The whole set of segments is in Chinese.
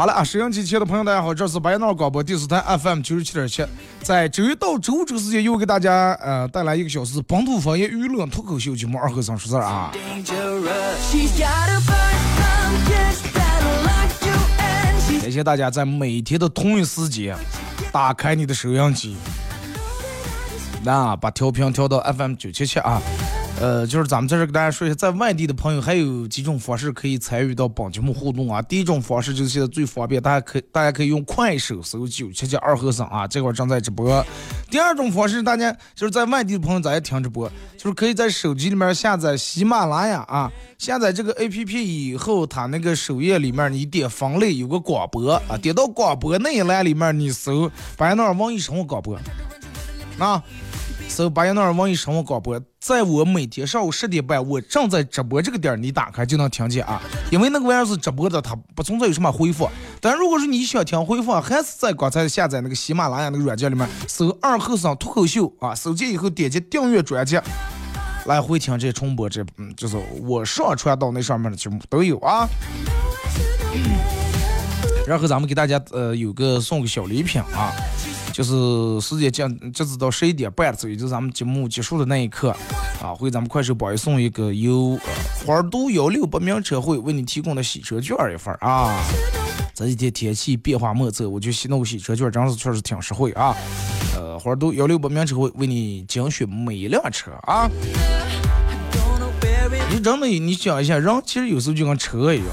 好了啊，收音机前的朋友，大家好，这是白闹广播电视台 FM 九十七点七，在周一到周五这个时间又给大家呃带来一个小时本土方言娱乐脱口秀节目《二和尚说事儿》啊。感谢大家在每天的同一时间打开你的收音机，那把调频调到 FM 九七七啊。呃，就是咱们在这儿给大家说一下，在外地的朋友还有几种方式可以参与到本节目互动啊。第一种方式就是现在最方便，大家可以大家可以用快手搜九七七二和尚啊，这会儿正在直播。第二种方式，大家就是在外地的朋友咱也听直播，就是可以在手机里面下载喜马拉雅啊，下载这个 A P P 以后，它那个首页里面你点分类有个广播啊，点到广播那一栏里面你搜“白那儿网易生活广播”啊。搜八幺二网易生活广播，在我每天上午十点半，我正在直播这个点儿，你打开就能听见啊。因为那个玩意儿是直播的，它不存在有什么回复。但如果是你想听回复，还是在刚才下载那个喜马拉雅那个软件里面搜二后生脱口秀啊，搜见以后点击订阅专辑，来回听这重播，这嗯，就是我上传到那上面的节目都有啊。然后咱们给大家呃有个送个小礼品啊。就是时间将截止到十一点半左右，就是咱们节目结束的那一刻，啊，会咱们快手榜一送一个由花都幺六八名车会为你提供的洗车券一份啊。这几天天气变化莫测，我就洗那个洗车券，真是确实挺实惠啊。呃，花都幺六八名车会为你精选每一辆车啊。你真的，你想一下，人其实有时候就跟车一样，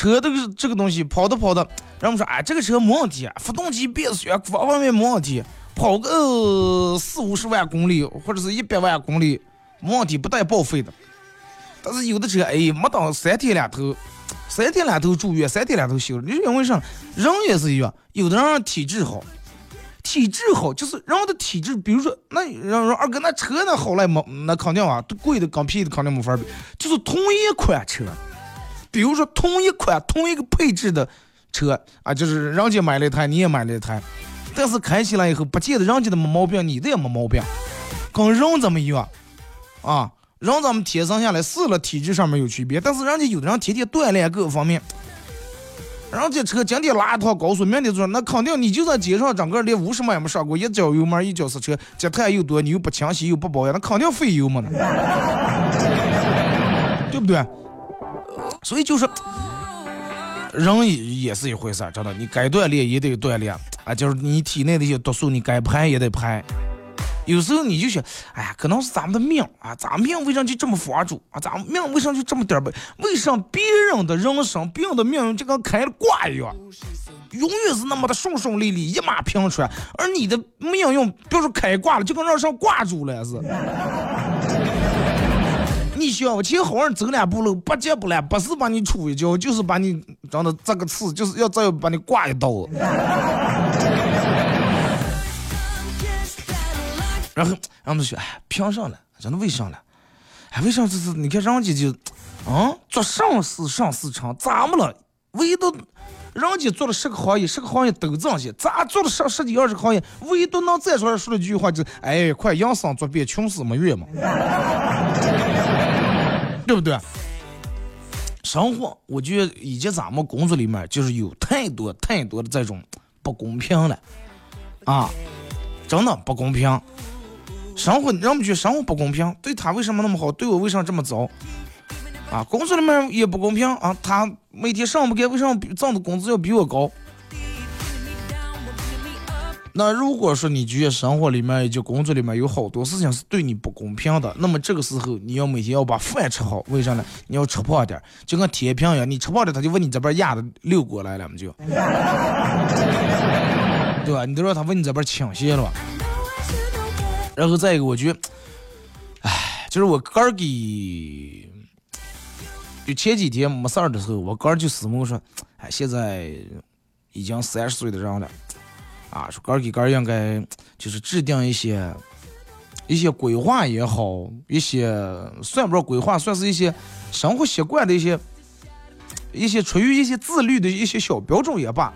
车这个这个东西跑着跑着。人们说，哎，这个车没问题，发动机、变速箱方方面没问题，跑个四五十万公里或者是一百万公里没问题，不带报废的。但是有的车，哎，没到三天两头，三天两头住院，三天两头修。你因为啥？人也是一样，有的人体质好，体质好就是人的体质，比如说，那让说二哥那车那好赖没，那肯定啊，贵的跟便宜的肯定没法比。就是同一款车，比如说同一款同一个配置的。车啊，就是人家买了一台，你也买了一台，但是开起来以后，不见得人家的没毛病，你的也没毛病，跟人怎么样啊？人咱们天生下来是了体质上面有区别，但是人家有的人天天锻炼各方面，人家车今天拉一趟高速，明天坐，那肯定你就在街上整个连五十迈也没上过，一脚油门一脚刹车，积碳又多，你又不清洗又不保养，那肯定费油嘛，对不对？所以就是。人也是一回事儿，真的，你该锻炼也得锻炼啊，就是你体内的一些毒素，你该排也得排。有时候你就想，哎呀，可能是咱们的命啊，咱们命为啥就这么防住啊？咱们命为啥就这么点儿背？为啥别人的人生、别人的命运就跟开了挂一样，永远是那么的顺顺利利、一马平川，而你的命运，比如说开挂了，就跟让上挂住了似的。你向前好好走两步路，不急不来，不是把你杵一脚，就是把你真的这个刺，就是要再把你挂一刀。然后，然后说，哎，凭啥了？真的为啥了？哎，为啥这是？你看人家就，啊，做上市上市场，咋么了？唯独人家做了十个行业，十个行业都这些，咋做了十十几二十个行业，唯独能站出来说了一句话，就，哎，快养生做别穷死没月嘛。对不对？生活，我觉得以及咱们工作里面，就是有太多太多的这种不公平了啊！真的不公平。生活，人们觉得生活不公平，对他为什么那么好，对我为什么这么糟？啊，工作里面也不公平啊！他每天上不干，为什么挣的工资要比我高？那如果说你觉得生活里面以及工作里面有好多事情是对你不公平的，那么这个时候你要每天要把饭吃好，为啥呢？你要吃胖点，就跟铁平一样，你吃胖了，他就问你这边压的溜过来了，么就，对吧？你都让他问你这边倾斜了。然后再一个，我觉得，哎，就是我哥儿给，就前几天没事儿的时候，我哥儿就私我说，哎，现在已经三十岁的人了。啊，说哥儿给哥儿应该就是制定一些一些规划也好，一些算不上规划，算是一些生活习惯的一些一些出于一些自律的一些小标准也罢。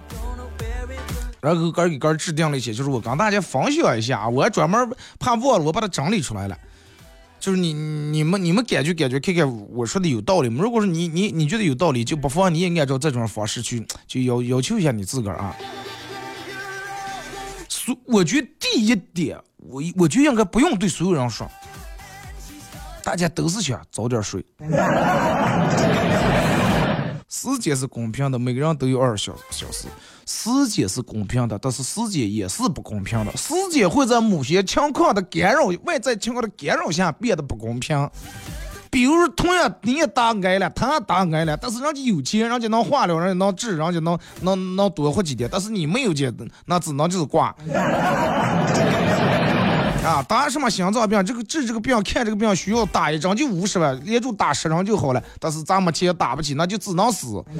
然后哥儿给哥儿制定了一些，就是我跟大家分享一下，我专门怕忘了，我把它整理出来了。就是你你们你们感觉感觉看看我说的有道理吗？如果说你你你觉得有道理，就不妨你也按照这种方式去，就要要求一下你自个儿啊。我觉得第一点，我我就应该不用对所有人说，大家都是想早点睡。时间是公平的，每个人都有二十小小时。时间是公平的，但是时间也是不公平的。时间会在某些情况的干扰、外在情况的干扰下变得不公平。比如同样你也打癌了，他也打癌了，但是人家有钱，人家能化疗，人家能治，人家能能能多活几天，但是你没有钱，那只能就是挂。啊，打什么心脏病？这个治这个病，看这个病需要打一针就五十万，连住打十针就好了，但是咱没钱打不起，那就只能死。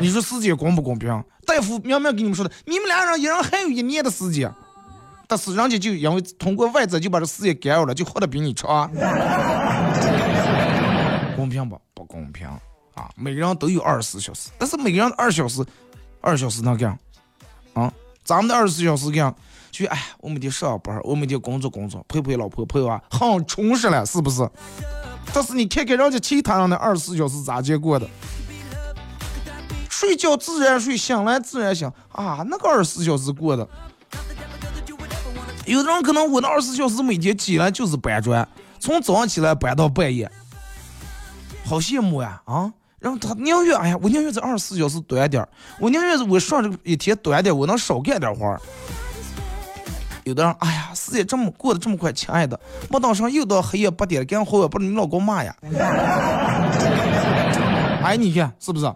你说世界公不公平？大夫明明跟你们说的，你们俩人一人还有一年的时间。但是人家就因为通过外在就把这事业干扰了，就活得比你长，公平不？不公平啊！每个人都有二十四小时，但是每个人二十小时，二十小时能干啊？咱们的二十四小时干，就哎，我每天上班，我每天工作工作，陪陪老婆陪娃，很充实了，是不是？但是你看看人家其他人的二十四小时咋结过的？睡觉自然睡，醒来自然醒啊，那个二十四小时过的。有的人可能我那二十四小时每天起来就是搬砖，从早上起来搬到半夜，好羡慕呀啊！然后他宁愿哎呀，我宁愿这二十四小时短点儿，我宁愿我上这一天短点，我能少干点活儿。有的人哎呀，时间这么过得这么快，亲爱的，没等上又到黑夜八点，赶紧回来，不然你老公骂呀。哎，你看是不是？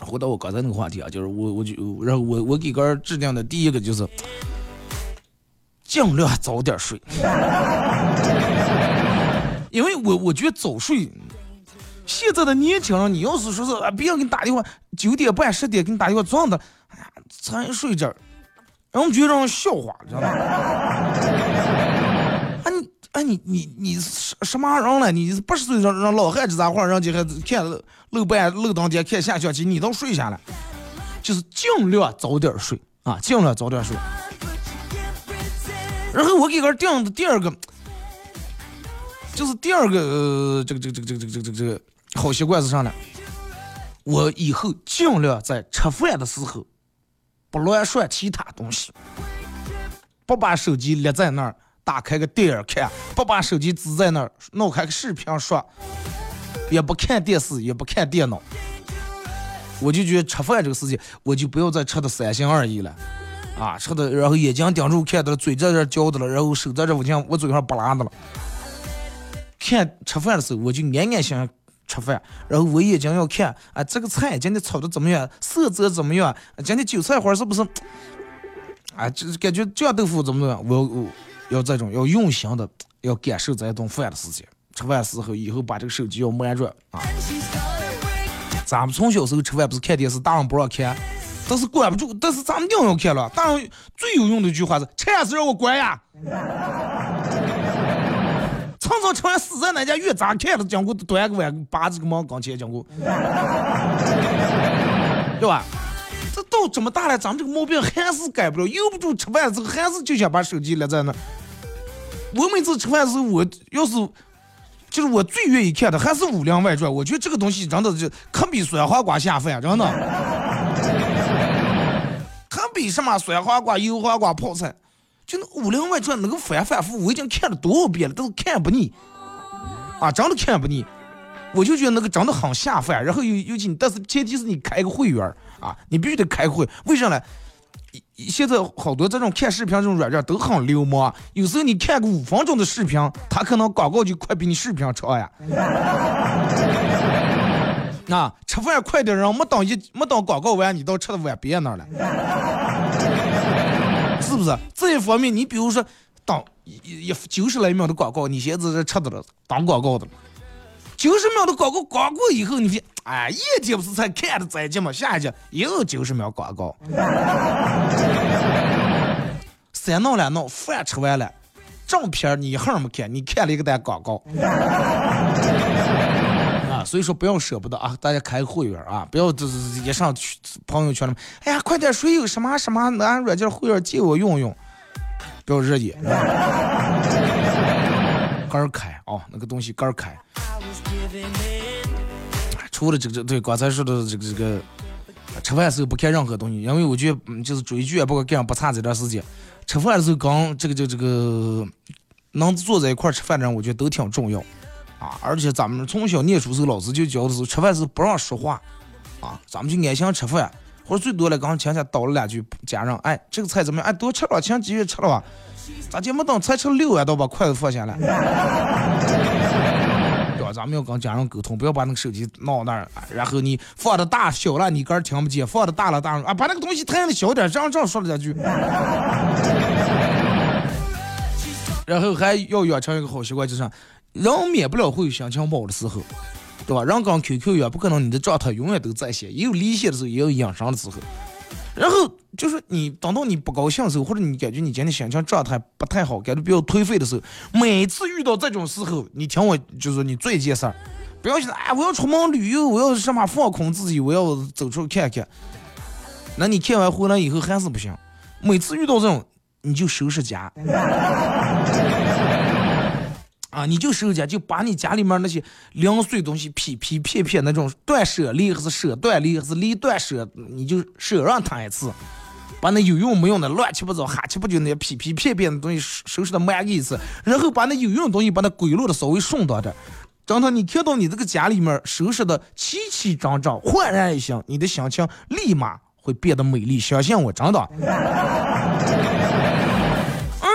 回到我刚才那个话题啊，就是我我就然后我我给哥制定的第一个就是 尽量早点睡，因为我我觉得早睡，现在的年轻人，你要是说是啊，别人给你打电话九点半十点给你打电话撞的，哎呀才睡这儿，让我们觉得让笑话，知道吗？你。你你是什么人了？你八十岁让让老汉子咋话？人家还看漏半漏当天看下象棋，你都睡下了，就是尽量早点睡啊，尽量早点睡。然后我给个定的第二个，就是第二个呃，这个这个这个这个这个这个这个好习惯是啥呢？我以后尽量在吃饭的时候不乱涮其他东西，不把手机立在那儿。打开个电影看，不把手机支在那儿，弄开个视频刷，也不看电视，也不看电脑。我就觉得吃饭这个事情，我就不要再吃的三心二意了，啊，吃的然后眼睛盯住看的了，嘴在这嚼的了，然后手在这我讲我嘴上不拉的了。看吃饭的时候，我就安安心心吃饭，然后我眼睛要看啊，这个菜今天炒的怎么样，色泽怎么样，今天韭菜花是不是？啊，就是感觉酱豆腐怎么怎么样，我我。要这种要用心的，要感受这一顿饭的时间。吃饭时候以后把这个手机要慢着啊。咱们从小时候吃饭不是看电视，大人不让看，但是关不住，但是咱们一定要看了。大人最有用的一句话是：吃饭时让我关呀。常常吃完死在哪家院咋看了？讲过端个碗，把这个忙刚前讲过，对吧？这都这么大了，咱们这个毛病还是改不了。由不住吃饭之后，还是就想把手机立在那。我每次吃饭时候，我要是就是我最愿意看的还是《武林外传》。我觉得这个东西真的就可比酸黄瓜下饭，真的。可比什么酸黄瓜、油黄瓜泡菜，就那《武林外传》那个反反复复，我已经看了多少遍了，都是看不腻啊，真的看不腻。我就觉得那个真的很下饭。然后尤尤其，但是前提是你开个会员啊，你必须得开会。为啥呢？现在好多这种看视频这种软件都很流氓，有时候你看个五分钟的视频，他可能广告就快比你视频长呀。那，吃饭快点，人没等一没等广告完，你都吃的碗别那儿了，是不是？这一方面，你比如说，当一一九十来秒的广告，你现在这吃的了当广告的了，九十秒的广告广过以后，你别哎，一天不是才看的再见嘛，下一集又九十秒广告，三弄两弄，饭吃完了，正片你一会儿没看，你看了一个单广告。啊所以说不要舍不得啊，大家开个会员啊，不要就是一上去朋友圈里面，哎呀，快点，谁有什么什么哪软件会员借我用用，不要热议，肝开啊，那个东西肝开。除了这个，对刚才说的这个这个，吃饭的时候不看任何东西，因为我觉得就是追剧啊，不管干不差这段时间，吃饭的时候刚这个这这个能坐在一块吃饭的人，我觉得都挺重要。啊！而且咱们从小念书时候，老师就教的是吃饭时不让说话，啊，咱们就安心吃饭，或者最多了，刚前下叨了两句，家人，哎，这个菜怎么样？哎，多吃了，请继续吃了吧。咋就没等菜吃六碗，都把筷子放下来？咱们要跟家人沟通，不要把那个手机闹那儿，然后你放的大小了，你儿听不见；放的大了大了啊，把那个东西弹的小点，这样这样说了两句。然后还要养成一个好习惯，就是。人免不了会有心情不好的时候，对吧？人跟 QQ 一样，不可能你的状态永远都在线，也有离线的时候，也有养伤的时候。然后就是你等到你不高兴的时候，或者你感觉你今天心情状态不太好，感觉比较颓废的时候，每次遇到这种时候，你听我就是你做一件事儿，不要想哎我要出门旅游，我要什么放空自己，我要走出去看看。那你看完回来以后还是不行，每次遇到这种你就收拾家。啊，你就收家，就把你家里面那些零碎东西、皮皮片片那种断舍离，还是舍断离，还是离断舍，你就舍让他一次，把那有用没用的、乱七八糟、哈七不就那些皮皮片片的东西收拾的满一次，然后把那有用的东西把它归落的稍微顺当点。张涛，你看到你这个家里面收拾的齐齐整整、焕然一新，你的心情立马会变得美丽。相信我，真的。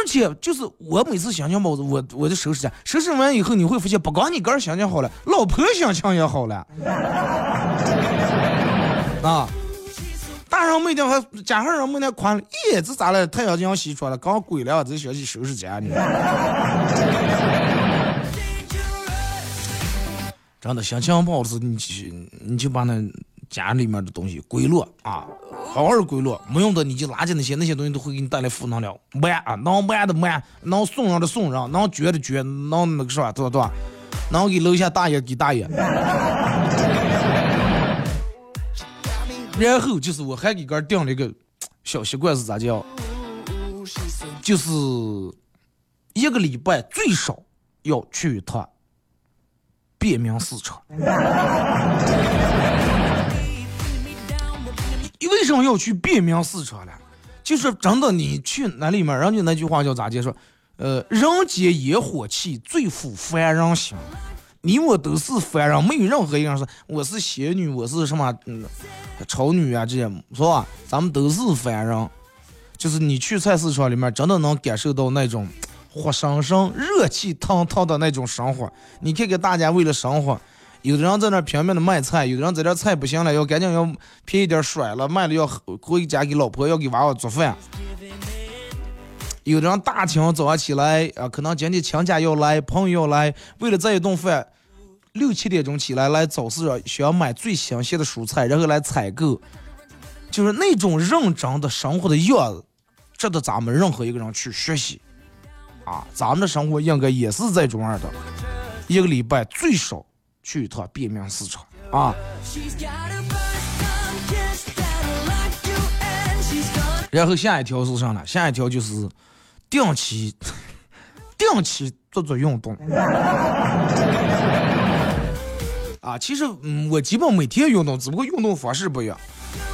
且就是我每次想想帽子，我我就收拾家，收拾完以后你会发现，不光你个人心情好了，老婆心情也好了。啊，大人每天还加上人每天夸，耶，这咋了？太阳就要西出了，刚归了，这小去收拾家呢。真的心情不好时，你去你就把那。家里面的东西归落啊，好好归落，没用的你就垃圾那些，那些东西都会给你带来负能量。慢啊，能慢的慢，能送人的送人，能捐的捐，能那个是吧？对吧？对吧？能给楼下大爷给大爷。然后就是我还给哥定了一个小习惯是咋叫？就是一个礼拜最少要去一趟便民市场。你为什么要去便民市场呢？就是真的，你去那里面，人家那句话叫咋介说？呃，人间烟火气，最抚凡人心。你我都是凡人，没有任何一个人说我是仙女，我是什么嗯丑女啊这些，是吧？咱们都是凡人。就是你去菜市场里面，真的能感受到那种活生生、热气腾腾的那种生活。你看看大家为了生活。有的人在那拼命的卖菜，有的人在这菜不行了，要赶紧要便宜点甩了，卖了要回家给老婆要给娃娃做饭。有的人大清早上起来啊，可能今天亲家要来，朋友要来，为了这一顿饭，六七点钟起来来早市上需要买最新鲜的蔬菜，然后来采购，就是那种认真的生活的样子，值得咱们任何一个人去学习。啊，咱们的生活应该也是这种样的，一个礼拜最少。去一趟便民市场啊！然后下一条是啥呢？下一条就是定期 定期做做运动啊！其实嗯，我基本每天运动，只不过运动方式不一样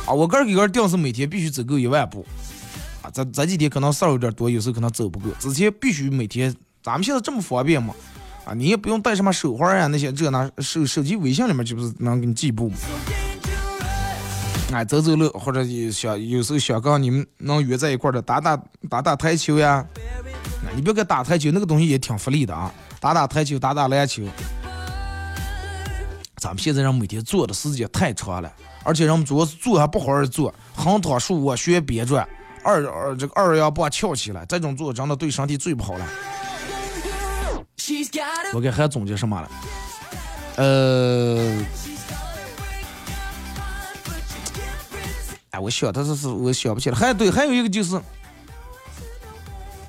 啊。我个人给个定是每天必须走够一万步啊。这这几天可能事儿有点多，有时候可能走不够。之前必须每天，咱们现在这么方便嘛？啊，你也不用带什么手环呀，那些这那手手机微信里面就不是能给你计步吗？哎，走走路或者有想有时候想跟你们能约在一块的打打打打台球呀，你别给打台球，那个东西也挺福利的啊，打打台球，打打篮球。咱们现在人每天坐的时间太长了，而且人们主要是坐还不好好坐，横躺竖卧旋边转，二二这个二幺八翘起来，这种坐真的对身体最不好了。我给还总结什么了？呃，哎，我想的是是，我想不起来。还对，还有一个就是，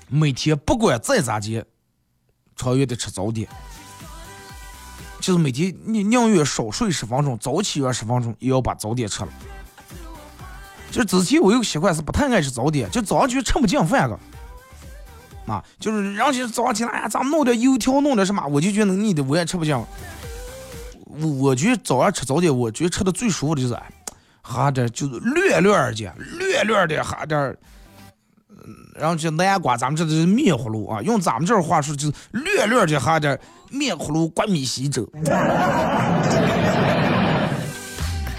每天不管再咋地，超越得吃早点。就是每天你宁愿少睡十分钟，早起二十分钟，也要把早点吃了。就之前我有个习惯是不太爱吃早点，就早上就吃不进饭个。啊，就是人家早上起来，哎呀，咱们弄点油条，弄点什么，我就觉得腻的，我也吃不进。我我觉得早上吃早点，我觉得吃的最舒服的就是，喝点就是略略的，略略的喝点，嗯，然后就南瓜，咱们这是面葫芦啊，用咱们这话说就是略略的喝点。面葫芦灌米稀粥，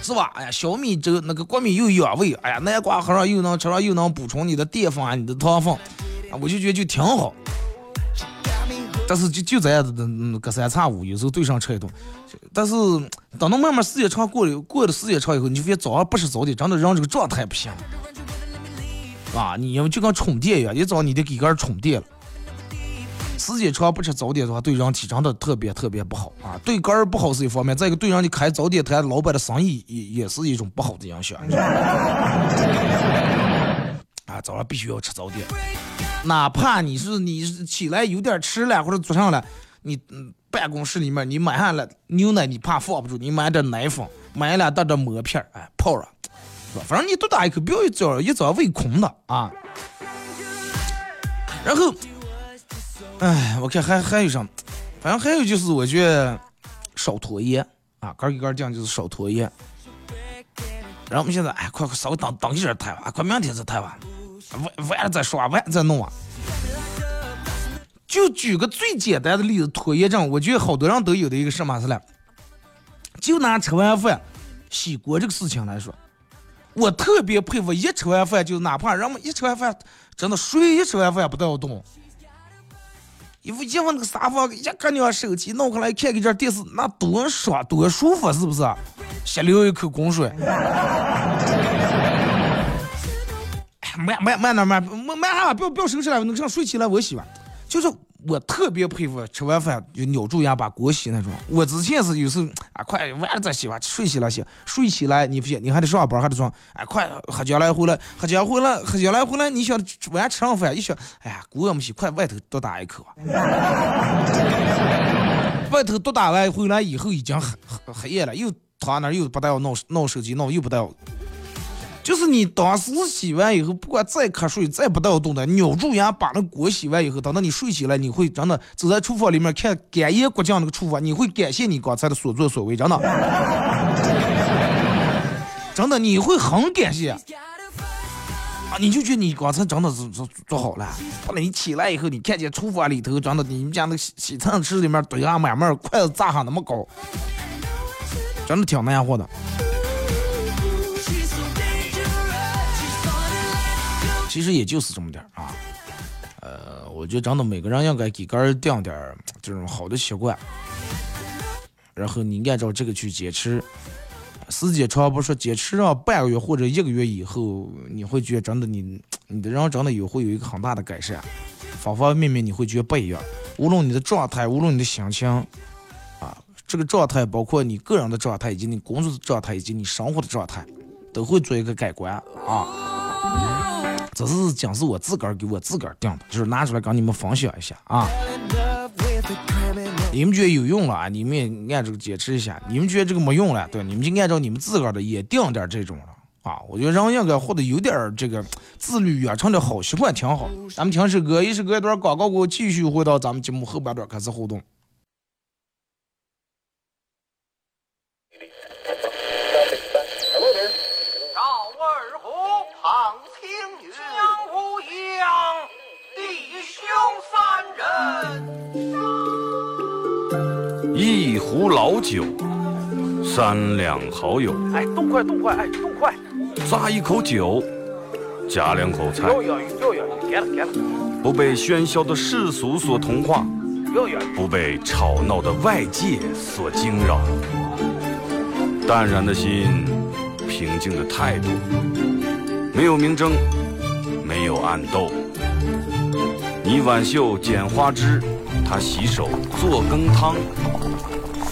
是吧？哎呀，小米粥那个灌米又养胃，哎呀，南瓜喝上又能吃上又能补充你的淀粉啊，你的糖分，啊我就觉得就挺好。但是就就这样子的，隔三差五有时候对上吃一顿。但是等到慢慢时间长过了，过了时间长以后，你就发现早上不吃早点，真的让这个状态不行。啊，你要就跟充电一样，一早你得给个人充电了。时间长不吃早点的话，对人体真的特别特别不好啊！对肝儿不好是一方面，再一个对人家开早点摊老板的生意也也是一种不好的影响。啊，早上必须要吃早点，哪怕你是你起来有点迟了或者早上了，你嗯办公室里面你买下了牛奶，你怕放不住，你买点奶粉，买两袋的馍片儿哎，泡上，是吧？反正你多打一口，不要一早一早胃空的啊。然后。哎，我看还还有什，反正还有就是我觉得少拖延啊，杆儿给杆儿讲就是少拖延。然后我们现在哎，快快稍微等等一阵儿谈吧，快明天再谈吧，晚晚了再说，晚再弄啊。就举个最简单的例子，拖延症，我觉得好多人都有的一个什么是了，就拿吃完饭洗锅这个事情来说，我特别佩服，一吃完饭就哪怕人们一吃完饭，真的谁一吃完饭不都要动。一副一副那个沙发，一个你手机弄过来看个这电视，那多爽多舒服，是不是？先流一口工水。慢慢慢点慢慢慢哈，不要不要收拾了，那这样睡起来我洗吧，就是。我特别佩服吃完饭就咬住牙把锅洗那种。我之前是有时候啊，快晚了再洗吧，睡起来洗，睡起来你不行，你还得上班，还得装。哎，快喝酒来回来，喝酒回来，喝酒来回来，你想晚吃上饭，一想，哎呀，锅也没洗，快外头多打一口。外头多打完回来以后已经黑黑黑夜了，又躺那又不带要弄弄手机，弄又不带要。就是你当时洗完以后，不管再瞌睡，再不带动的，咬住牙把那锅洗完以后，等到你睡起来，你会真的走在厨房里面看干烟锅酱那个厨房，你会感谢你刚才的所作所为，真的，真的你会很感谢啊！你就觉得你刚才真的是做做好了。后来你起来以后，你看见厨房里头真的你们家那个洗洗菜池里面堆上满满筷子咋上那么高，真的挺难活的。其实也就是这么点儿啊，呃，我觉得真的每个人应该给个人定点儿这种好的习惯，然后你按照这个去坚持，时间长不说，坚持上半个月或者一个月以后，你会觉得真的你你的人真的有会有一个很大的改善，方方面面你会觉得不一样，无论你的状态，无论你的心情，啊，这个状态包括你个人的状态，以及你工作的状态，以及你生活的状态，都会做一个改观啊。这是讲是我自个儿给我自个儿定的，就是拿出来跟你们分享一下啊。你们觉得有用了啊？你们也按这个坚持一下。你们觉得这个没用了，对，你们就按照你们自个儿的也定点这种了啊。我觉得人应该获得有点这个自律养成的好习惯挺好。咱们听首歌，一首歌一段广告过后，继续回到咱们节目后半段开始互动。壶老酒，三两好友。哎，动快动快，哎，动快！咂一口酒，夹两口菜。不被喧嚣的世俗所同化。不被吵闹的外界所惊扰。淡然的心，平静的态度，没有明争，没有暗斗。你挽袖剪花枝。他洗手做羹汤，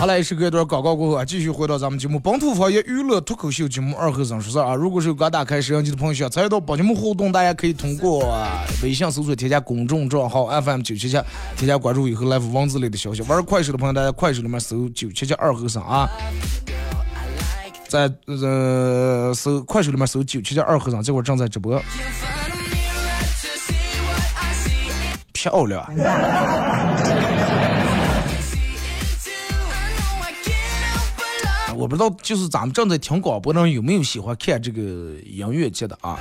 好嘞，是隔一段广告过后啊，继续回到咱们节目《本土方言娱乐脱口秀》节目二和尚说事啊。如果是刚打开摄像机的朋友，想参与到本节目互动，大家可以通过微信搜索添加公众账号 FM 九七七，添加关注以后来发文字类的消息。玩快手的朋友，大家快手里面搜九七七二和尚啊，在呃搜快手里面搜九七七二和尚，这会儿正在直播，漂亮。不知道，就是咱们正在听广播的人有没有喜欢看这个音乐节的啊？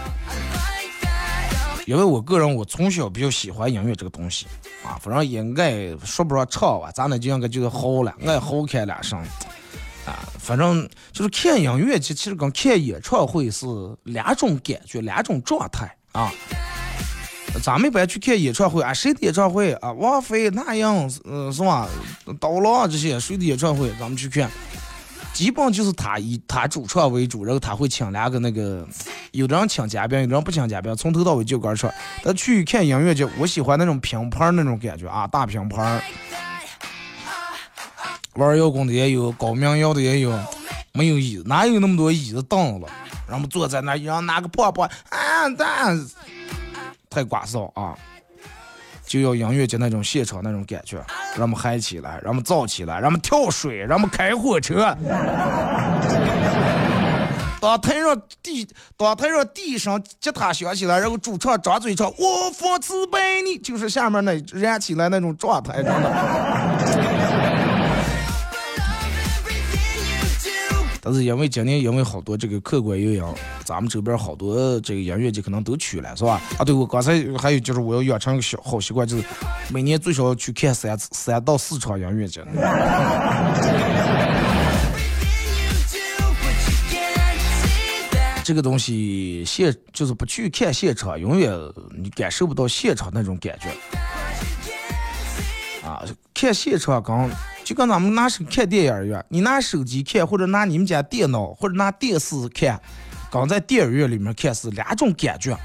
因为我个人，我从小比较喜欢音乐这个东西啊，反正也爱说不上唱吧，咱俩就应该就是好了，爱好看两声啊。反正就是看音乐节，其实跟看演唱会是两种感觉，两种状态啊。咱们一般去看演唱会啊，谁的演唱会啊？王菲、那英，嗯，是吧？刀郎这些谁的演唱会？咱们去看。基本就是他以他主唱为主，然后他会请两个那个，有的人请嘉宾，有的人不请嘉宾，从头到尾就歌唱。他去看音乐节，我喜欢那种拼盘那种感觉啊，大拼盘玩摇滚的也有，搞民谣的也有，没有椅子，哪有那么多椅子凳子？然后坐在那，一人拿个破破啊，但太瓜骚啊！就要音乐节那种现场那种感觉，让我们嗨起来，让我们燥起来，让我们跳水，让我们开火车。当台上地，当台上地上吉他响起来，然后主唱张嘴唱“我佛慈悲你”，就是下面那燃起来那种状态，真的。但是因为今年因为好多这个客观原因，咱们这边好多这个音乐节可能都去了，是吧？啊，对，我刚才还有就是我要养成个小好习惯，就是每年最少要去看三三到四场音乐节。这个东西现就是不去看现场，永远你感受不到现场那种感觉。啊，看现场刚。就跟咱们拿手看电影一样，你拿手机看，或者拿你们家电脑，或者拿电视看，刚在电影院里面看是两种感觉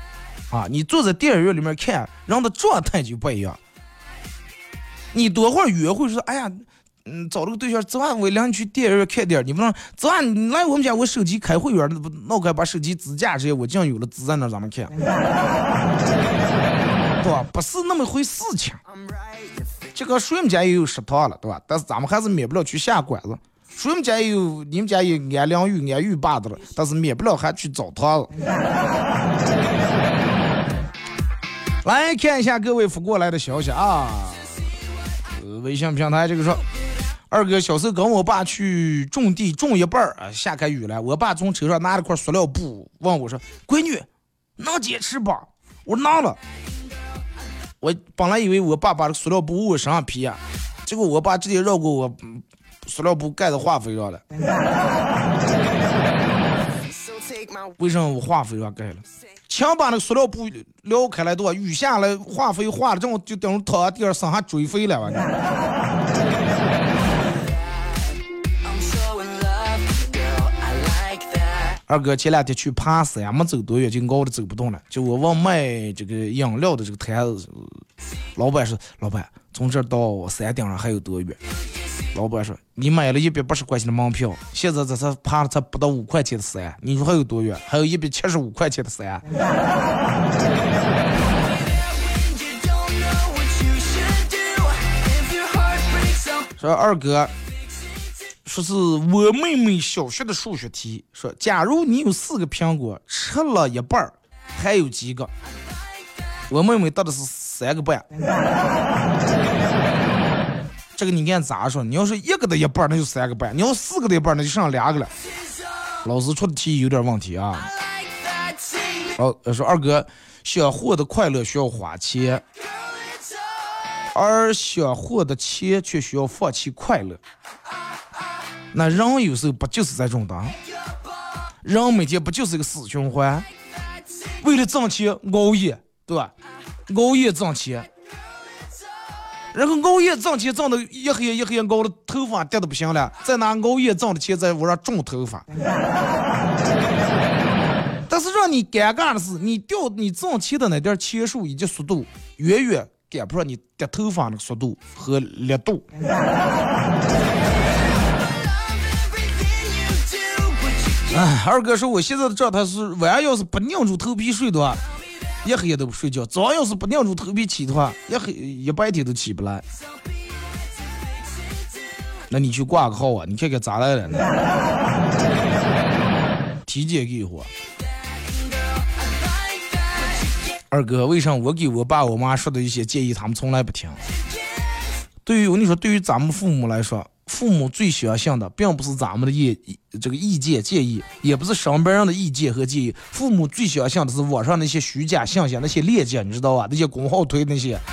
啊！你坐在电影院里面看，人的状态就不一样。你多会儿约会说，哎呀，嗯，找了个对象，昨晚我领你去电影院看电影，你不能昨晚你来我们家，我手机开会员了，不，那我该把手机支架这些，我竟有了支在那咱们看，对吧？不是那么回事情。这个谁们家也有食堂了，对吧？但是咱们还是免不了去下馆子。谁们家也有，你们家也安良玉、安玉坝的了，但是免不了还去澡堂子。来看一下各位发过来的消息啊！呃微信平台这个说，二哥小时候跟我爸去种地，种一半儿啊，下开雨了，我爸从车上拿了块塑料布，问我说：“闺女，能坚持不？”我说：“能了。”我本来以为我爸把这塑料布往身上披啊，结果我爸直接绕过我，塑料布盖在化肥上了。为什么我化肥上盖了？墙把那塑料布撩开来多，雨下来化肥化了，之后就等于躺在地上上下追肥了，完二哥前两天去爬山，没走多远就熬的走不动了。就我往卖这个饮料的这个摊子，老板说：“老板，从这儿到山顶上还有多远？”老板说：“你买了一百八十块钱的门票，现在这才爬了才不到五块钱的山，你说还有多远？还有一百七十五块钱的山。” 说二哥，说是我妹妹小学的数学题，说假如你有四个苹果，吃了一半儿，还有几个？我妹妹得的是三个半。这个你看咋说？你要是一个的一半儿，那就三个半；你要四个的一半儿，那就剩两个了。老师出的题有点问题啊。Like that, sing 哦，说二哥，想获得快乐需要花钱，而想获得钱却需要放弃快乐。那人有时候不就是在种的？人每天不就是一个死循环？为了挣钱熬夜，对吧？熬夜挣钱，然后熬夜挣钱挣的一黑一黑熬的头发掉的不行了，再拿熬夜挣的钱在屋上种头发。但是让你尴尬的是，你掉你挣钱的那点钱数以及速度，远远赶不上你掉头发的速度和力度。哎，二哥说我现在的状态是，晚上要是不拧住头皮睡的话，一黑夜都不睡觉；早上要是不拧住头皮起的话，一黑一白天都起不来。那你去挂个号啊，你看看咋来了呢？体检给我。二哥，为啥我给我爸我妈说的一些建议，他们从来不听？对于我跟你说，对于咱们父母来说，父母最相信的，并不是咱们的意这个意见建议，也不是身边人的意见和建议。父母最相信的是网上那些虚假信息、那些链接，你知道吧？那些公号推那些。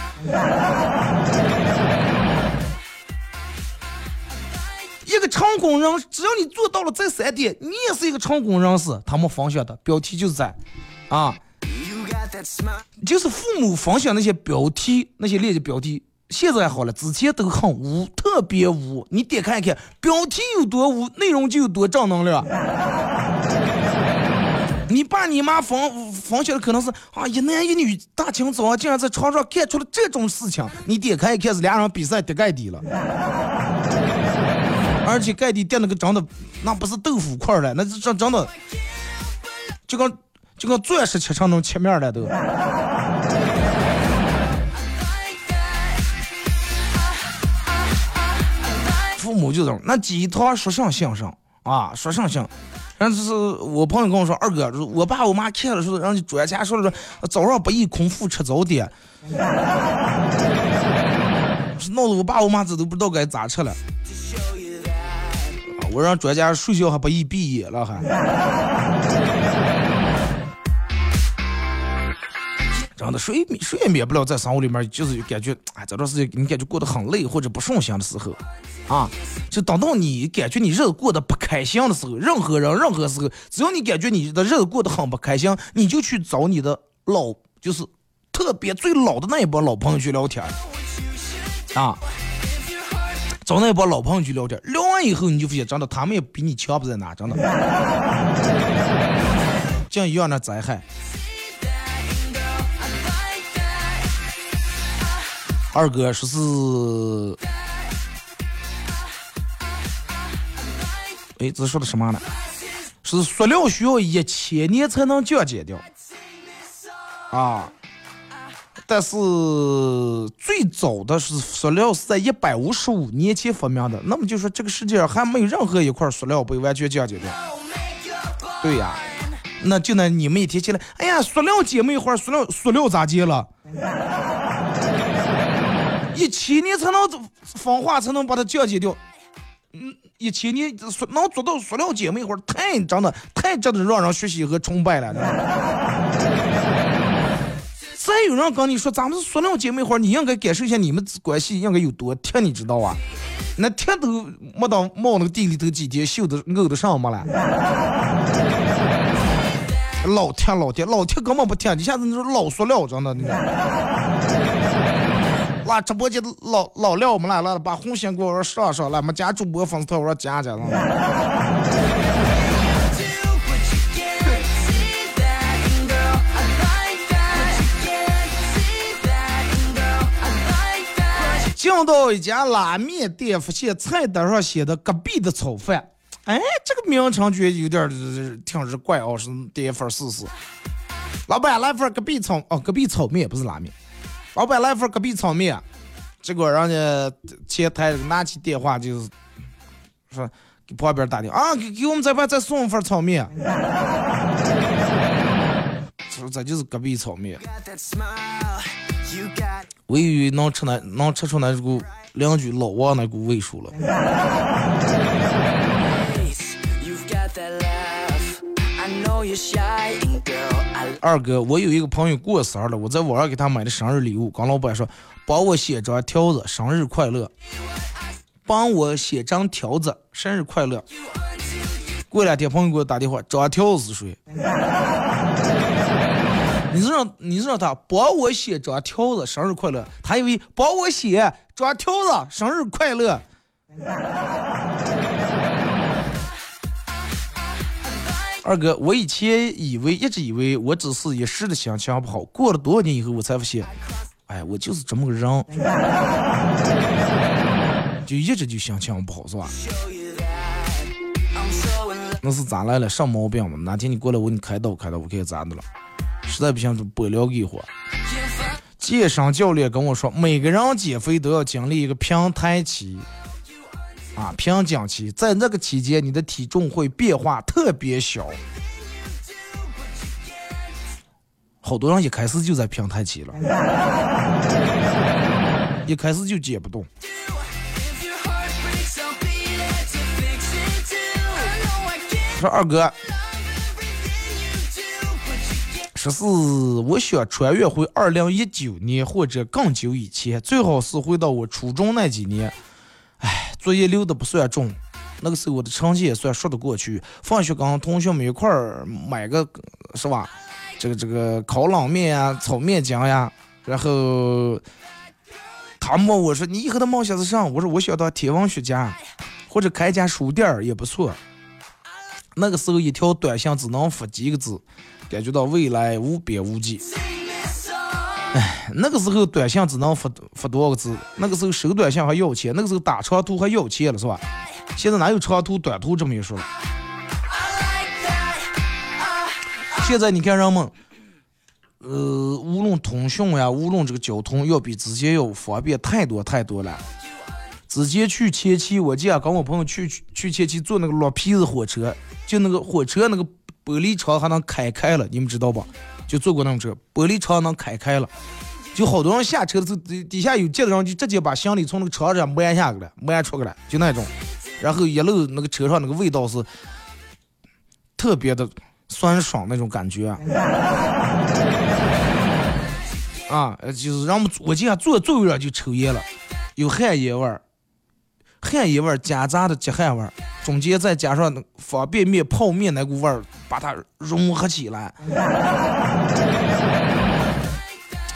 一个成功人，只要你做到了这三点，你也是一个成功人士。他们分享的标题就是在，啊，就是父母分享那些标题，那些链接标题，现在好了，之前都很污，特别污。你点开一看，标题有多污，内容就有多正能量。你爸你妈分分享的可能是啊，一男一女大清早竟然在床上干出了这种事情。你点开一看是俩人比赛叠盖底了，而且盖底垫那个真的，那不是豆腐块了，那是真真的，就跟就跟钻石切成那种切面了都。父母就这种，那鸡汤说上相声啊，说上相。然后就是我朋友跟我说，二哥，我爸我妈看了说，让你专家说了说，早上不宜空腹吃早点，闹得我爸我妈这都不知道该咋吃了。我让专家睡觉还不宜闭眼了还。真的睡睡也免不了在生活里面，就是感觉哎，这段时间你感觉过得很累或者不顺心的时候，啊，就等到你感觉你日子过得不开心的时候，任何人任何时候，只要你感觉你的日子过得很不开心，你就去找你的老，就是特别最老的那一帮老朋友去聊天，啊，找那一帮老朋友去聊天，聊完以后你就发现，真的他们也比你强不在哪，真的，这样一样的灾害。二哥说是，哎，这说的什么呢？是塑料需要一千年才能降解掉，啊，但是最早的是塑料是在一百五十五年前发明的，那么就说这个世界上还没有任何一块塑料被完全降解掉。对呀，那就那你们一提起来，哎呀，塑料姐妹花，塑料塑料咋解了？一千年才能风化，才能把它降解掉。嗯，一千年塑能做到塑料姐妹花，太真的太值得让人学习和崇拜了。真的 再有人跟你说咱们是塑料姐妹花，你应该感受一下你们关系应该有多铁，你知道啊？那铁都没到冒那个地里头几天，锈的沤的上没了。老铁老铁老铁根本不听，一下子你说老塑料真的，你。哇，直播间老老廖我们来了，把红线给我上上来，我们加主播粉丝团，我说加加了。进到一家拉面店，发现菜单上写的隔壁的炒饭，哎，这个名称觉得有点挺是怪哦，是点一份试试。老板来份隔壁炒哦，隔壁炒面不是拉面。老板来份隔壁炒面，结果人家前台拿起电话就是说给旁边打电话啊，给给我们这边再送一份炒面。说这就是隔壁炒面。我以为能吃那能吃出那股邻居老王那股味数了。二哥，我有一个朋友过生日了，我在网上给他买的生日礼物，刚老板说帮我写张条子，生日快乐。帮我写张条子，生日快乐。过两天朋友给我打电话，张条子是谁？你是让你是让他帮我写张条子，生日快乐。他以为帮我写张条子，生日快乐。二哥，我以前以为一直以为我只是一时的心情不好，过了多少年以后我才发现，哎，我就是这么个人，就一直就心情不好，是吧？那是咋来了？上毛病嘛？哪天你过来我给你开导开导，我看咋的了？实在不行就拨聊给我。健身教练跟我说，每个人减肥都要经历一个平台期，啊，瓶颈期，在那个期间，你的体重会变化特别小。好多人一开始就在平台期了，一开始就减不动。说二哥。十四，我想穿越回二零一九年或者更久以前，最好是回到我初中那几年。作业留的不算重，那个时候我的成绩也算说得过去。放学跟同学们一块儿买个，是吧？这个这个烤冷面啊，炒面筋呀。然后他问我说：“你以后的梦想是啥？”我说：“我想当天文学家，或者开家书店儿也不错。”那个时候一条短信只能发几个字。感觉到未来无边无际。哎，那个时候短信只能发发多少个字？那个时候收短信还要钱，那个时候打长途还要钱了，是吧？现在哪有长途短途这么一说？现在你看人们，呃，无论通讯呀，无论这个交通，要比之前要方便太多太多了。之前去前期，我记得跟我朋友去去前期坐那个绿皮子火车，就那个火车那个。玻璃窗还能开开了，你们知道吧？就坐过那种车，玻璃窗能开开了，就好多人下车的时候，底底下有接的人就直接把行李从那个车上摸下去了，摸出去了，就那种。然后一路那个车上那个味道是特别的酸爽那种感觉啊，就是让我们我记得坐座位上就抽烟了，有汗烟味儿。汗烟味儿夹杂的鸡汗味儿，中间再加上方便面、泡面那股味儿，把它融合起来，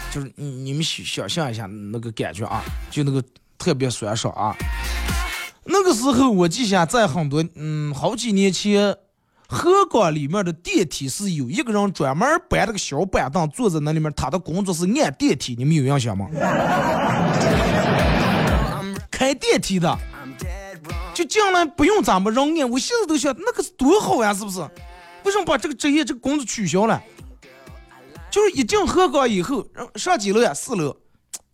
就是你你们想想象一下那个感觉啊，就那个特别酸爽啊。那个时候我记下，在很多嗯好几年前，河港里面的电梯是有一个人专门搬了个小板凳坐在那里面，他的工作是按电梯，你们有印象吗？开电梯的。就进来不用咱们人按，我现在都想那个是多好呀，是不是？为什么把这个职业这个工资取消了？就是一进河岗以后，上几楼呀？四楼，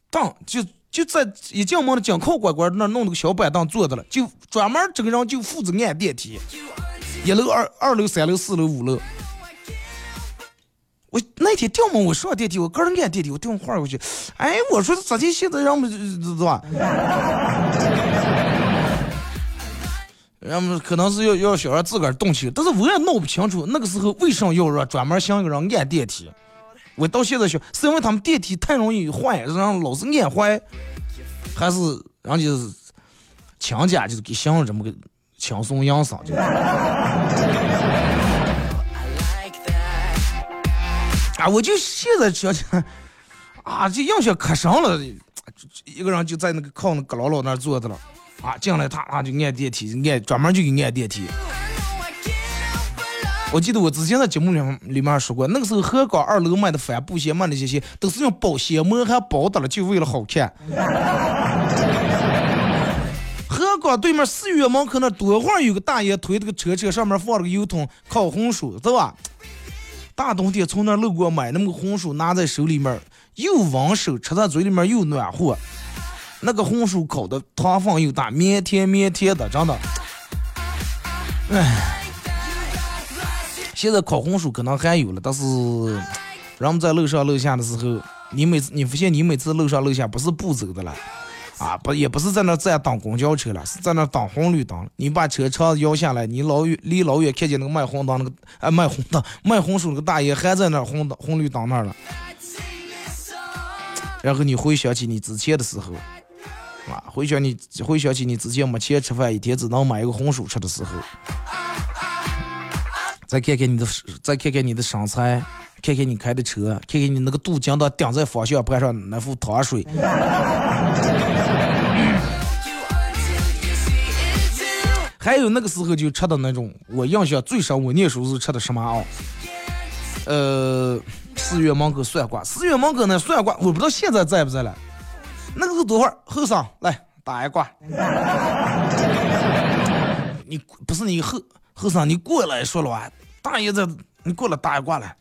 当就就在一进门的进靠关关那弄了个小板凳坐着了，就专门这个人就负责按电梯，一楼、二二楼、三楼、四楼、五楼。我那天掉门，我上电梯，我个人按电梯，我电话过去，哎，我说咋地？现在让我们是吧？人们可能是要要想让自个儿动起来，但是我也闹不清楚那个时候为什么要让专门想一个人按电梯。我到现在想，是因为他们电梯太容易坏，让老是按坏，还是人家强加就是给想这么个轻松养生？啊，我就现在想起来，啊，这印象可深了。一个人就在那个靠那阁楼楼那坐着了，啊，进来他他就按电梯，按专门就给按电梯。我记得我之前在节目里里面说过，那个时候河港二楼卖的帆布鞋、卖那些鞋，都是用保鲜膜还包的了，就为了好看。河港对面四月门口那多会儿有个大爷推这个车车，上面放了个油桶烤红薯，对吧？大冬天从那路过买那么个红薯，拿在手里面又温手，吃在嘴里面又暖和。那个红薯烤的糖分又大，绵甜绵甜的，真的。唉。现在烤红薯可能还有了，但是人们在楼上楼下的时候，你每次你发现你每次楼上楼下不是步走的了，啊不也不是在那站等公交车了，是在那等红绿灯。你把车窗摇下来，你老远离老远看见那个卖红灯那个啊卖红灯卖红薯那个大爷还在那红灯红绿灯那儿了，然后你回想起你之前的时候，啊回想你回想起你之前没钱吃饭，一天只能买一个红薯吃的时候。再看看你的，再看看你的身材，看看你开的车，看看你那个镀金的顶在方向盘上那副糖水。还有那个时候就吃的那种，我印象最深，我念书时候吃的什么啊？呃，四月门口涮瓜，四月芒果那涮瓜，我不知道现在在不在了。那个是多会儿？后生来打一卦。你不是你后后生，你过来说了话。大爷子，你过来打一卦来，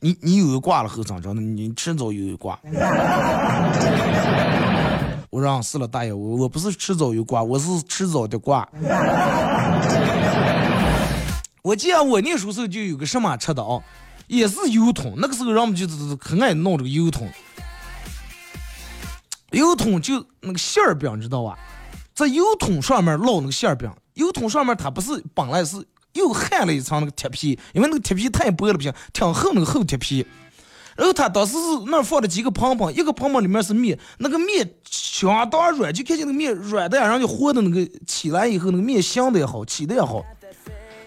你你有一卦了，后生，真的，你迟早有一卦。我让死了，大爷，我我不是迟早有卦，我是迟早的卦。我记得我念书时候就有个什么吃的啊，也是油桶，那个时候人们就是很爱弄这个油桶，油桶就那个馅儿饼，知道吧？在油桶上面烙那个馅儿饼，油桶上面它不是本来是。又焊了一层那个铁皮，因为那个铁皮太薄了不行，挺厚那个厚铁皮。然后他当时是那儿放了几个盆盆，一个盆盆里面是面，那个面相当软，就看见那个面软的，然后就和的那个起来以后，那个面香的也好，起的也好。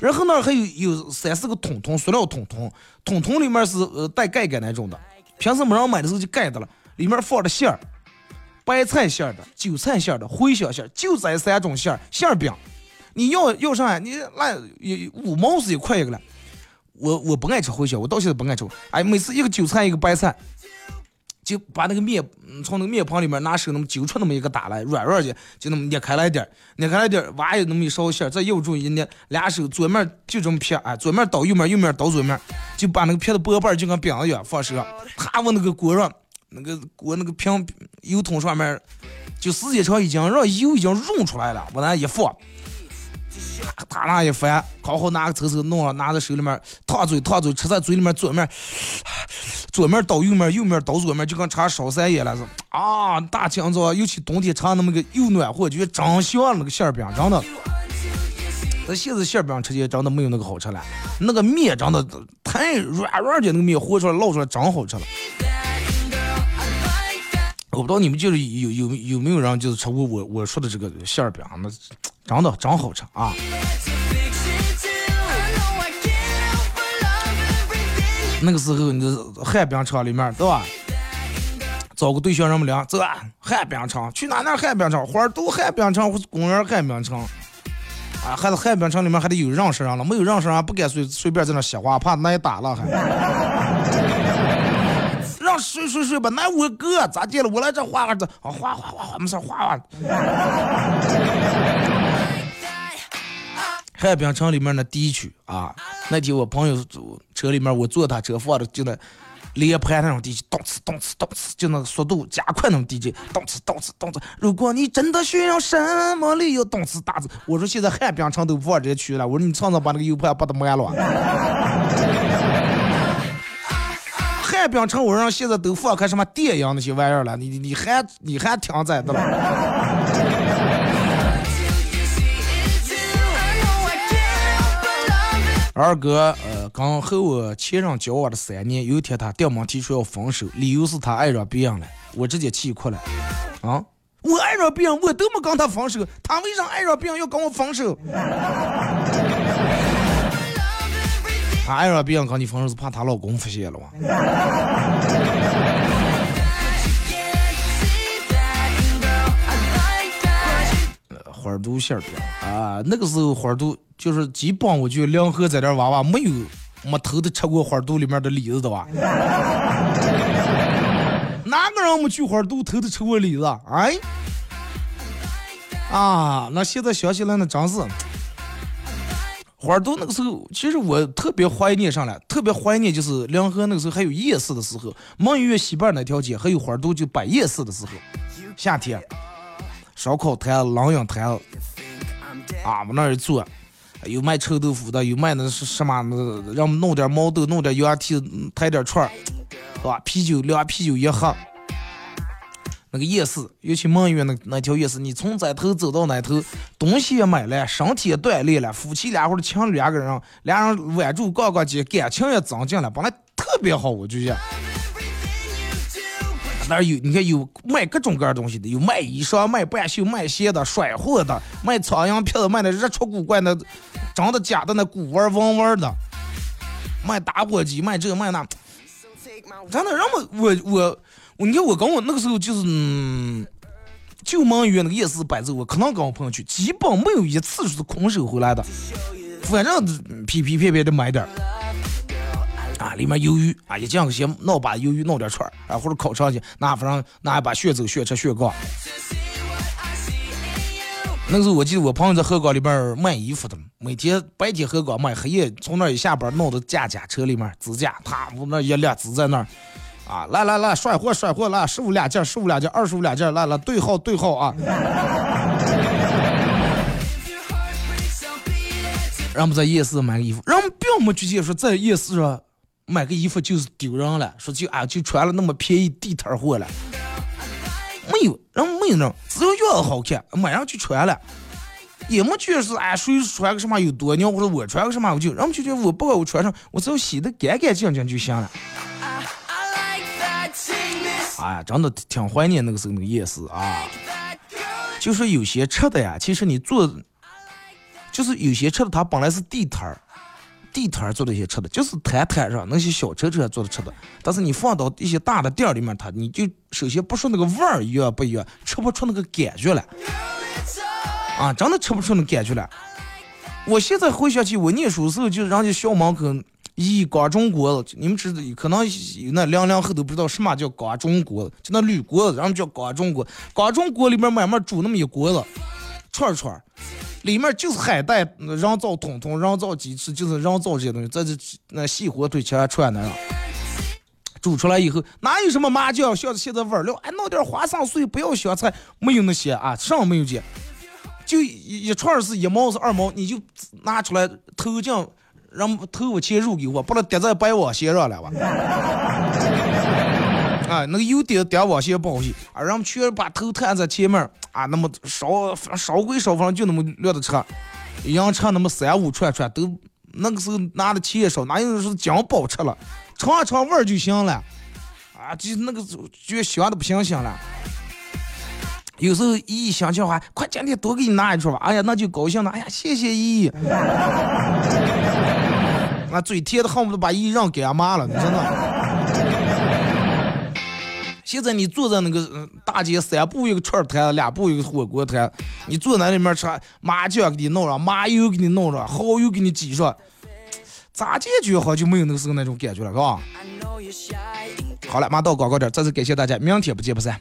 然后那儿还有有三四个桶桶，塑料桶桶，桶桶里面是呃带盖盖那种的，平时没人买的时候就盖的了，里面放的馅儿，白菜馅儿的、韭菜馅儿的、茴香馅儿，就这三种馅儿馅儿饼。你要要啥？你那五毛是一块一个了。我我不爱吃茴香，我到现在不爱吃。哎，每次一个韭菜一个白菜，就把那个面从那个面盆里面拿手那么揪出那么一个打来，软软的，就那么捏开来点捏开来点挖有那么一勺馅儿，再右住一捏，俩手左面就这么撇，哎，左面倒右面，右面倒左面，就把那个撇的薄瓣就跟饼一样放手，啪往那个锅上，那个锅那个平油桶上面，就时间长已经让油已经融出来了，往那一放。他那一翻，刚好拿个抽手弄了，拿在手里面，烫嘴烫嘴，吃在嘴里面，左面，左面倒右面，右面倒左面，就跟吃烧三样了是。啊，大清早，尤其冬天吃那么个又暖和，觉得真香那个馅饼，真的。那现在馅饼吃起来真的没有那个好吃了，那个面真的太软软的，那个面和出来烙出来真好吃了。我不知道你们就是有有有没有人就是吃过我我说的这个馅饼，那。真的真好吃啊！那个时候，你旱冰场里面，对吧？找个对象，让们俩走啊！旱冰场去哪？哪旱冰场？花儿都旱冰场，公园旱冰场。啊，还是旱冰场里面还得有认识人了，没有认识人不敢随随便在那瞎话，怕挨打了还。睡睡睡吧，那我哥咋地了？我来这画个字，啊，画画画画，没事画画。旱冰城里面那地区啊，那天我朋友坐车里面，我坐他车放的就那连盘那种 DJ，，动次动次动次，就那个速度加快那种 DJ，，动次动次动次。如果你真的需要什么理由，动次打字。我说现在旱冰城都不放这些曲了，我说你常常把那个 U 盘把它卖了。冰城我让现在都放开什么电影那些玩意儿了，你你还你还挺在的了。二哥，呃，刚和我前任交往了三年，有一天他掉门提出要分手，理由是他爱上别人了，我直接气哭了。啊，我爱上别人，我都没跟他分手，他为啥爱上别人要跟我分手？她爱让别人跟你分手是怕她老公发现了嘛？呃花儿都馅饼啊，那个时候花儿都就是基本我觉得梁河在这儿娃娃没有没偷的吃过花儿肚里面的李子的吧？哪个人没去花儿肚偷的吃过李子？哎，啊，那现在想起来那真是。花儿肚那个时候，其实我特别怀念上来，特别怀念就是梁河那个时候还有夜市的时候，梦园西边那条街还有花儿肚就摆夜市的时候，夏天，烧烤摊、狼烟摊，啊，往那儿一坐，有卖臭豆腐的，有卖那是什么那，让我们弄点毛豆，弄点羊蹄，抬点串儿，是吧？啤酒凉啤酒一喝。那个夜市，尤其梦园那那条夜市，你从这头走到那头，东西也买了，身体也锻炼了，夫妻俩或者情侣两个人，俩人挽住杠杠肩，感情也增进了，本来特别好，我就觉得。那有你看有卖各种各样东西的，有卖衣裳、卖半袖、卖鞋的、甩货的，卖苍蝇票子、卖那日出古怪的、真的假的那古玩文玩的，卖打火机、卖这卖那，真的让我我我。你看我跟我那个时候就是，嗯，就忙于那个夜市摆着，我可能跟我朋友去，基本没有一次是空手回来的，反正皮皮片片的买点儿，啊，里面鱿鱼啊，一进去先弄把鱿鱼弄点串儿啊，或者烤肠去，拿反正拿一把血走血吃血杠。那个时候我记得我朋友在河港里边卖衣服的，每天白天河港卖，黑夜从那一下班弄到架架车里面支架，他我那一辆支在那儿。啊，来来来，甩货甩货来，十五两件，十五两件，二十五两件，来来对号对号啊！让我们在夜市买个衣服，让我们并没觉得说在夜市上买个衣服就是丢人了，说就啊就穿了那么便宜地摊货了，没有，人没有那，只要样子好看，买上去穿了，也没觉得是哎谁穿个什么有多牛，或者我穿个什么我就，人们就觉得我不管我穿上，我只要洗的干干净净就行了。哎呀，真的挺怀念那个时候那个夜市啊！就是有些吃的呀，其实你做，就是有些吃的，它本来是地摊儿，地摊儿做的一些吃的，就是摊摊上那些小车车做的吃的。但是你放到一些大的店儿里面，它你就首先不说那个味儿一样不一样，吃不出那个感觉来。啊，真的吃不出那感觉来。我现在回想起我念书时候，就是人家校门口。一锅中锅子，你们知道，可能有那零零后都不知道什么叫锅中锅子，就那铝锅子，人们叫锅中锅。锅中锅里面慢慢煮那么一锅子串串，里面就是海带、人造通通、人造鸡翅，就是人造这些东西，在这那细火腿切串那样。煮出来以后，哪有什么麻酱，像现在味料，哎，弄点花生碎，不要香菜，没有那些啊，啥没有这，就一一串是一毛是二毛，你就拿出来投进。让投五钱入给我，把它叠在白网线上了吧？啊，那个有点点网线不好洗，啊，让全把头探在前面，啊，那么烧烧归烧，反正就那么略的车，羊车那么三五串串，都那个时候拿的钱也少，哪有人说姜包吃了，尝一尝味儿就行了，啊，就那个就香的不行行了。有时候姨姨想叫话，快今天多给你拿一串吧，哎呀，那就高兴了，哎呀，谢谢姨姨。那嘴甜的恨不得把衣让给俺妈了，你真的？现在你坐在那个大街，三步一个串摊，两步一个火锅摊，你坐那里面吃，麻酱给你弄上，麻油给你弄上，蚝油给你挤上，咋解决好就没有那个时候那种感觉了，是吧？好了，马到广告点，再次感谢大家，明天不见不散。